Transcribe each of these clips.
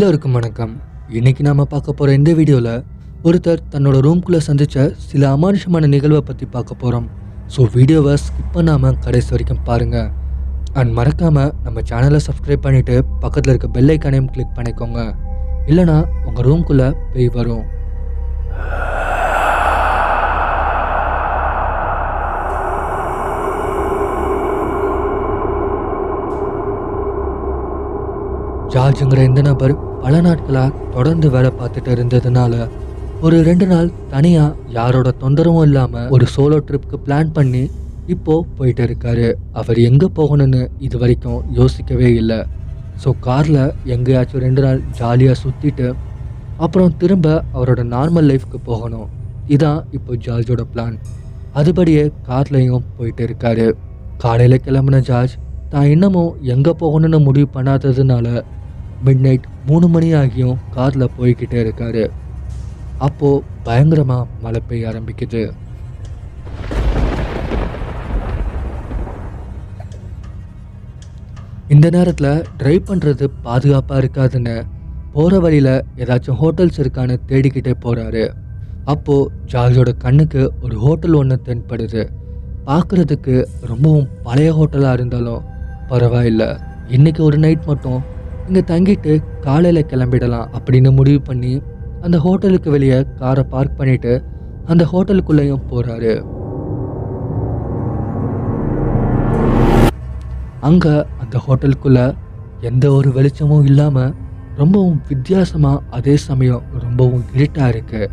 எல்லோருக்கும் வணக்கம். இன்னைக்கு நாம பார்க்க போகிற இந்த வீடியோவில் ஒருத்தர் தன்னோட ரூம்குள்ளே சந்தித்த சில அமானுஷமான நிகழ்வை பற்றி பார்க்க போறோம். ஸோ வீடியோவை ஸ்கிப் பண்ணாமல் கடைசி வரைக்கும் பாருங்க. அண்ட் மறக்காமல் நம்ம சேனலை சப்ஸ்கிரைப் பண்ணிவிட்டு பக்கத்தில் இருக்க பெல்லைக்கானையும் கிளிக் பண்ணிக்கோங்க. இல்லைனா உங்கள் ரூம்குள்ளே போய் வரும். ஜார்ஜுங்கிற இந்த நபர் பல நாட்களாக தொடர்ந்து வேலை பார்த்துட்டு இருந்ததுனால ஒரு ரெண்டு நாள் தனியாக யாரோட தொந்தரவும் இல்லாமல் ஒரு சோலோ ட்ரிப்க்கு பிளான் பண்ணி இப்போ போயிட்டு இருக்காரு. அவர் எங்கே போகணும்னு இது வரைக்கும் யோசிக்கவே இல்லை. ஸோ காரில் எங்கேயாச்சும் ரெண்டு நாள் ஜாலியாக சுற்றிட்டு அப்புறம் திரும்ப அவரோட நார்மல் லைஃப்க்கு போகணும். இதான் இப்போ ஜார்ஜோட பிளான் அதுபடியே கார்லையும் போயிட்டு இருக்காரு. காலையில் கிளம்புன ஜார்ஜ் தான் இன்னமும் எங்கே போகணும்னு முடிவு பண்ணாததுனால மிட் நைட் மூணு மணி ஆகியும் காரில் போய்கிட்டே இருக்காரு. அப்போது பயங்கரமாக மழை பெய்ய ஆரம்பிக்குது. இந்த நேரத்தில் ட்ரைவ் பண்ணுறது பாதுகாப்பாக இருக்காதுன்னு போகிற வழியில் ஏதாச்சும் ஹோட்டல்ஸ் இருக்கான்னு தேடிக்கிட்டே போகிறாரு அப்போது ஜார்ஜோட கண்ணுக்கு ஒரு ஹோட்டல் ஒன்று தென்படுது. பார்க்குறதுக்கு ரொம்பவும் பழைய ஹோட்டலாக இருந்தாலும் பரவாயில்ல. இன்றைக்கி ஒரு நைட் மட்டும் இங்கே தங்கிட்டு காலையில் கிளம்பிடலாம் அப்படின்னு முடிவு பண்ணி அந்த ஹோட்டலுக்கு வெளியே காரை பார்க் பண்ணிட்டு அந்த ஹோட்டலுக்குள்ளேயும் போகிறாரு அங்கே அந்த ஹோட்டலுக்குள்ளே எந்த ஒரு வெளிச்சமும் இல்லாமல் ரொம்பவும் வித்தியாசமாக அதே சமயம் ரொம்பவும் இருட்டாக இருக்கு.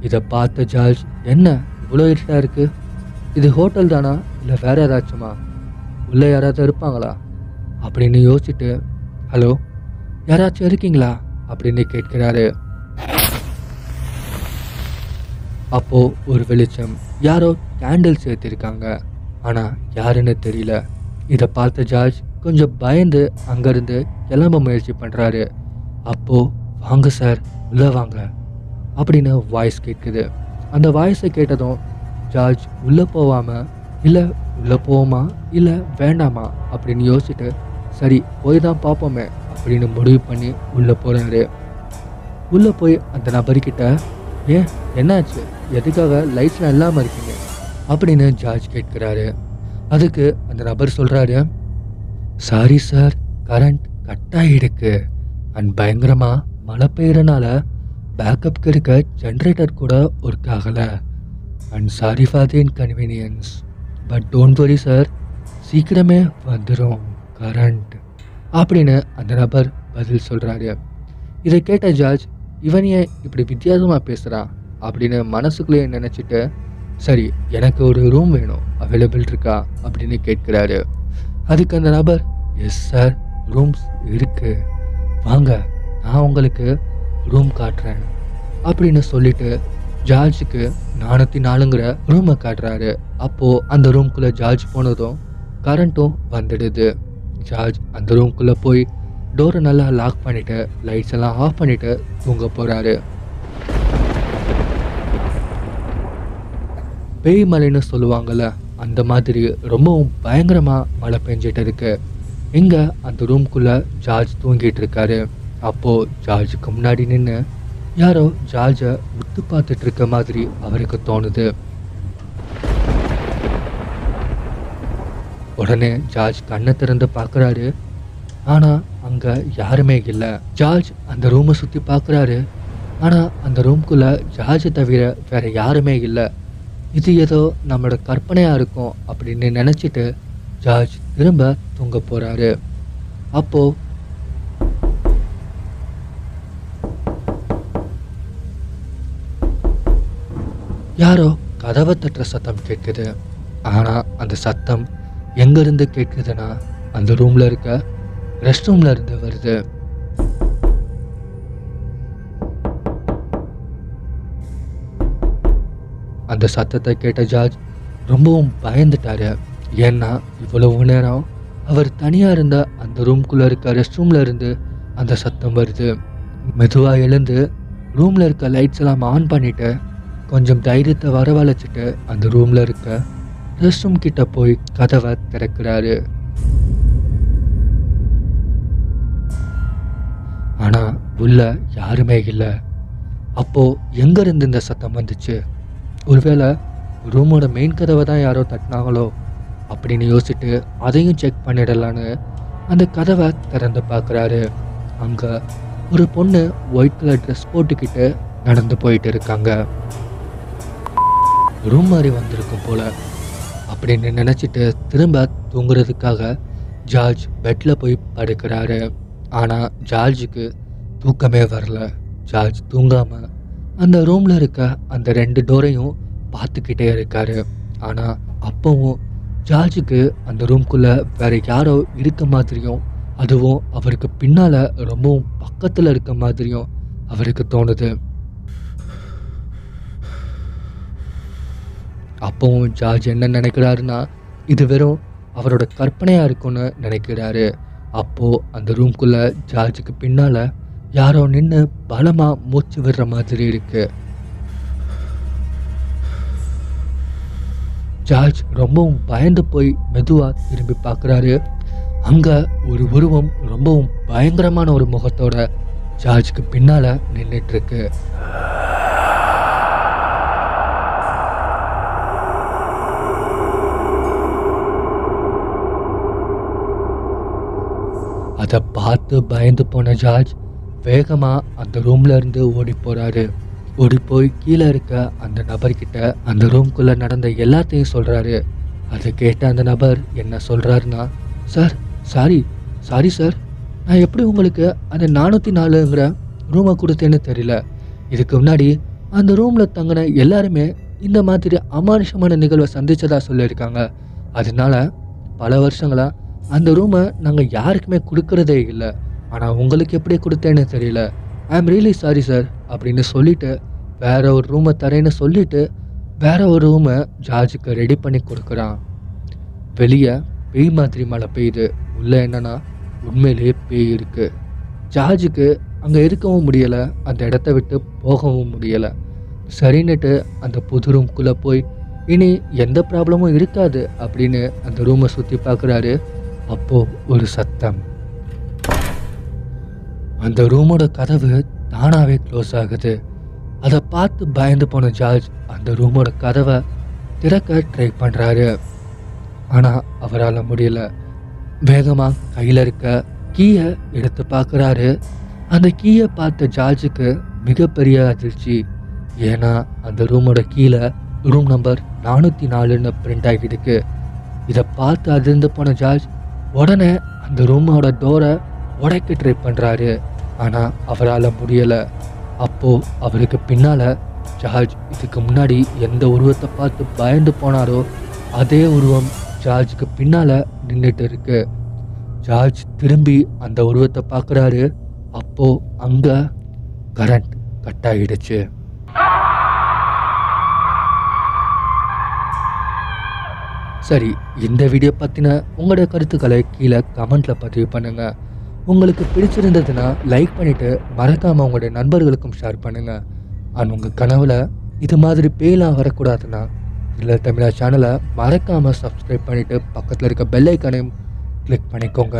இதை பார்த்த ஜார்ஜ் என்ன? இவ்வளோ இருட்டாக இருக்கு? இது ஹோட்டல் தானா? இல்லை வேற ஏதாச்சுமா உள்ளே யாராவது இருப்பாங்களா? அப்படின்னு யோசிச்சுட்டு ஹலோ யாராச்சும் இருக்கீங்களா? அப்படின்னு கேட்கிறாரு. அப்போ ஒரு வெளிச்சம் யாரோ கேண்டில் சேர்த்திருக்காங்க. ஆனா யாருன்னு தெரியல. இதை பார்த்த ஜார்ஜ் கொஞ்சம் பயந்து அங்கிருந்து கிளம்ப முயற்சி பண்றாரு. அப்போ வாங்க சார் உள்ள வாங்க அப்படின்னு வாய்ஸ் கேட்குது. அந்த வாய்ஸை கேட்டதும் ஜார்ஜ் உள்ளே போவாம இல்லை உள்ளே போவோமா? இல்லை வேண்டாமா? அப்படின்னு யோசிச்சுட்டு சரி போய் தான் பார்ப்போமே. அப்படின்னு முடிவு பண்ணி உள்ளே போகிறாரு உள்ளே போய் அந்த நபர்கிட்ட ஏன் என்னாச்சு? எதுக்காக லைட்ஸ்லாம் இல்லாமல் இருக்கீங்க? அப்படின்னு ஜார்ஜ் கேட்குறாரு. அதுக்கு அந்த நபர் சொல்கிறாரு சாரி சார் கரண்ட் கட் ஆகிடுக்கு அண்ட் பயங்கரமாக மழை பெய்யறனால பேக்கப்க்கு இருக்க ஜென்ரேட்டர் கூட ஒர்க் ஆகலை. And sorry for the inconvenience but don't worry sir சீக்கிரமே வந்துடும் கரண்ட் அப்படின்னு அந்த நபர் பதில் சொல்கிறாரு இதை கேட்ட ஜார்ஜ் இவன் ஏன் இப்படி வித்தியாசமாக பேசுகிறான் அப்படின்னு மனசுக்குள்ளேயே நினச்சிட்டு சரி எனக்கு ஒரு ரூம் வேணும் அவைலபிள் இருக்கா? அப்படின்னு கேட்குறாரு. அதுக்கு அந்த நபர் எஸ் சார் ரூம்ஸ் இருக்கு. வாங்க நான் உங்களுக்கு ரூம் காட்டுறேன். அப்படின்னு சொல்லிட்டு ஜார்ஜுக்கு நானூற்றி நாலுங்கிற ரூமை காட்டுறாரு. அப்போது அந்த ரூம்குள்ளே ஜார்ஜ் போனதும் கரண்ட்டும் வந்துடுது. ஜார்ஜ் அந்த ரூம்குள்ளே போய் டோரை நல்லா லாக் பண்ணிவிட்டு லைட்ஸ் எல்லாம் ஆஃப் பண்ணிவிட்டு தூங்க போகிறாரு பேய் மலைன்னு சொல்லுவாங்கள்ல அந்த மாதிரி ரொம்பவும் பயங்கரமாக மழை பெஞ்சிட்டு இருக்கு. இங்கே அந்த ரூம்குள்ளே ஜார்ஜ் தூங்கிட்டு இருக்காரு. அப்போது ஜார்ஜுக்கு முன்னாடி நின்று யாரோ ஜார்ஜை உத்து பார்த்துட்டு இருக்க மாதிரி அவருக்கு தோணுது. உடனே ஜார்ஜ் கண்ணை திறந்து பார்க்குறாரு. ஆனால் அங்கே யாருமே இல்லை. ஜார்ஜ் அந்த ரூமை சுற்றி பார்க்குறாரு. ஆனால் அந்த ரூம்குள்ளே ஜார்ஜை தவிர வேறு யாருமே இல்லை. இது ஏதோ நம்மளோட கற்பனையாக இருக்கும் அப்படின்னு நினச்சிட்டு ஜார்ஜ் திரும்ப தூங்க போகிறாரு அப்போது யாரோ கதவை தட்டுற சத்தம் கேட்குது. ஆனால் அந்த சத்தம் எங்கேருந்து கேட்குதுன்னா அந்த ரூமில் இருக்க ரெஸ்ட் ரூமில் இருந்து வருது. அந்த சத்தத்தை கேட்ட ஜார்ஜ் ரொம்பவும் பயந்துட்டாரு. ஏன்னா இவ்வளவு நேரம் அவர் தனியாக இருந்த அந்த ரூம்குள்ளே இருக்க ரெஸ்ட் ரூமில் இருந்து அந்த சத்தம் வருது. மெதுவாக எழுந்து ரூமில் இருக்க லைட்ஸ் எல்லாம் ஆன் பண்ணிவிட்டு கொஞ்சம் தைரியத்தை வரவழைச்சிட்டு அந்த ரூமில் இருக்க ரெஸ்ட் ரூம் கிட்ட போய் கதவை திறக்கிறாரு. ஆனால் உள்ள யாருமே இல்லை. அப்போ எங்க இருந்து இந்த சத்தம் வந்துச்சு? ஒருவேளை ரூமோட மெயின் கதவை தான் யாரோ தட்டினாங்களோ அப்படின்னு யோசிச்சுட்டு அதையும் செக் பண்ணிடலான்னு அந்த கதவை திறந்து பார்க்குறாரு. அங்கே ஒரு பொண்ணு ஒயிட் கலர் ட்ரெஸ் போட்டுக்கிட்டு நடந்து போயிட்டு இருக்காங்க. ரூம் மாதிரி வந்திருக்கும் போல. அப்படின்னு நினச்சிட்டு திரும்ப தூங்குறதுக்காக ஜார்ஜ் பெட்டில் போய் படுக்கிறாரு. ஆனால் ஜார்ஜுக்கு தூக்கமே வரல. ஜார்ஜ் தூங்காமல் அந்த ரூமில் இருக்க அந்த ரெண்டு டோரையும் பார்த்துக்கிட்டே இருக்காரு. ஆனால் அப்பவும் ஜார்ஜுக்கு அந்த ரூம்குள்ளே வேற யாரோ இருக்க மாதிரியும் அதுவும் அவருக்கு பின்னால் ரொம்பவும் பக்கத்தில் இருக்க மாதிரியும் அவருக்கு தோணுது. அப்போவும் ஜார்ஜ் என்ன நினைக்கிறாருன்னா இது வெறும் அவரோட கற்பனையாக இருக்கும்னு நினைக்கிறாரு. அப்போது அந்த ரூம்குள்ளே ஜார்ஜுக்கு பின்னால் யாரோ நின்று பலமாக மூச்சு விடுற மாதிரி இருக்குது ஜார்ஜ் ரொம்பவும் பயந்து போய் மெதுவாக திரும்பி பார்க்குறாரு. அங்கே ஒரு உருவம் ரொம்பவும் பயங்கரமான ஒரு முகத்தோட ஜார்ஜுக்கு பின்னால் நின்றுட்டுருக்கு பார்த்து பயந்து போன ஜார்ஜ் வேகமாக அந்த ரூம்ல இருந்து ஓடி போகிறாரு ஓடி போய் கீழே இருக்க அந்த நபர்கிட்ட அந்த ரூம்குள்ளே நடந்த எல்லாத்தையும் சொல்கிறாரு அதை கேட்ட அந்த நபர் என்ன சொல்கிறாருன்னா சார் சாரி சாரி சார். நான் எப்படி உங்களுக்கு அந்த நானூற்றி நாலுங்கிற ரூமை கொடுத்தேன்னு தெரியல. இதுக்கு முன்னாடி அந்த ரூமில் தங்கின எல்லாருமே இந்த மாதிரி அமானுஷமான நிகழ்வை சந்தித்ததாக சொல்லியிருக்காங்க. அதனால பல வருஷங்களாக அந்த ரூமை நாங்கள் யாருக்குமே கொடுக்கறதே இல்லை. ஆனால் உங்களுக்கு எப்படி கொடுத்தேன்னு தெரியல. ஐ ஆம் ரியலி சாரி சார் அப்படின்னு சொல்லிட்டு வேற ஒரு ரூமை தரேன்னு சொல்லிட்டு வேற ஒரு ரூமை ஜார்ஜுக்கு ரெடி பண்ணி கொடுக்குறான். வெளியே பேய் மாதிரி மழை பெய்யுது. உள்ள என்னன்னா உண்மையிலேயே பேய் இருக்கு. ஜார்ஜுக்கு அங்கே இருக்கவும் முடியலை. அந்த இடத்த விட்டு போகவும் முடியலை. சரின்னுட்டு அந்த புது ரூம்குள்ளே போய் இனி எந்த ப்ராப்ளமும் இருக்காது அப்படின்னு அந்த ரூமை சுற்றி பார்க்குறாரு அப்போ ஒரு சத்தம். அந்த ரூமோட கதவு தானாகவே க்ளோஸ் ஆகுது. அதை பார்த்து பயந்து போன ஜார்ஜ் அந்த ரூமோட கதவை திறக்க ட்ரை பண்ணுறாரு ஆனால் அவரால் முடியல. வேகமாக கையில் இருக்க கீயை எடுத்து பார்க்குறாரு அந்த கீயை பார்த்த ஜார்ஜுக்கு மிகப்பெரிய அதிர்ச்சி. ஏன்னா அந்த ரூமோட கீழே ரூம் நம்பர் நானூற்றி நாலுன்னு பிரிண்ட் ஆகிருக்கு இதை பார்த்து அதிர்ந்து போன ஜார்ஜ் உடனே அந்த ரூமோட டோரை உடைக்க ட்ரை பண்ணுறாரு ஆனால் அவரால் முடியலை. அப்போது அவருக்கு பின்னால் ஜார்ஜ். இதுக்கு முன்னாடி எந்த உருவத்தை பார்த்து பயந்து போனாரோ அதே உருவம் ஜார்ஜுக்கு பின்னால் நின்றுட்டு இருக்கு. ஜார்ஜ் திரும்பி அந்த உருவத்தை பார்க்குறாரு. அப்போது அங்கே கரண்ட் கட் ஆகிடுச்சு சரி இந்த வீடியோ பற்றின உங்களோட கருத்துக்களை கீழே கமெண்ட்டில் பதிவு பண்ணுங்கள் உங்களுக்கு பிடிச்சிருந்ததுன்னா லைக் பண்ணிவிட்டு மறக்காமல் உங்களுடைய நண்பர்களுக்கும் ஷேர் பண்ணுங்கள் அண்ட் உங்கள் கனவில் இது மாதிரி பேலாம் வரக்கூடாதுன்னா இல்லை தமிழா சேனலை மறக்காமல் சப்ஸ்கிரைப் பண்ணிவிட்டு பக்கத்தில் இருக்க பெல்லைக்கானையும் கிளிக் பண்ணிக்கோங்க.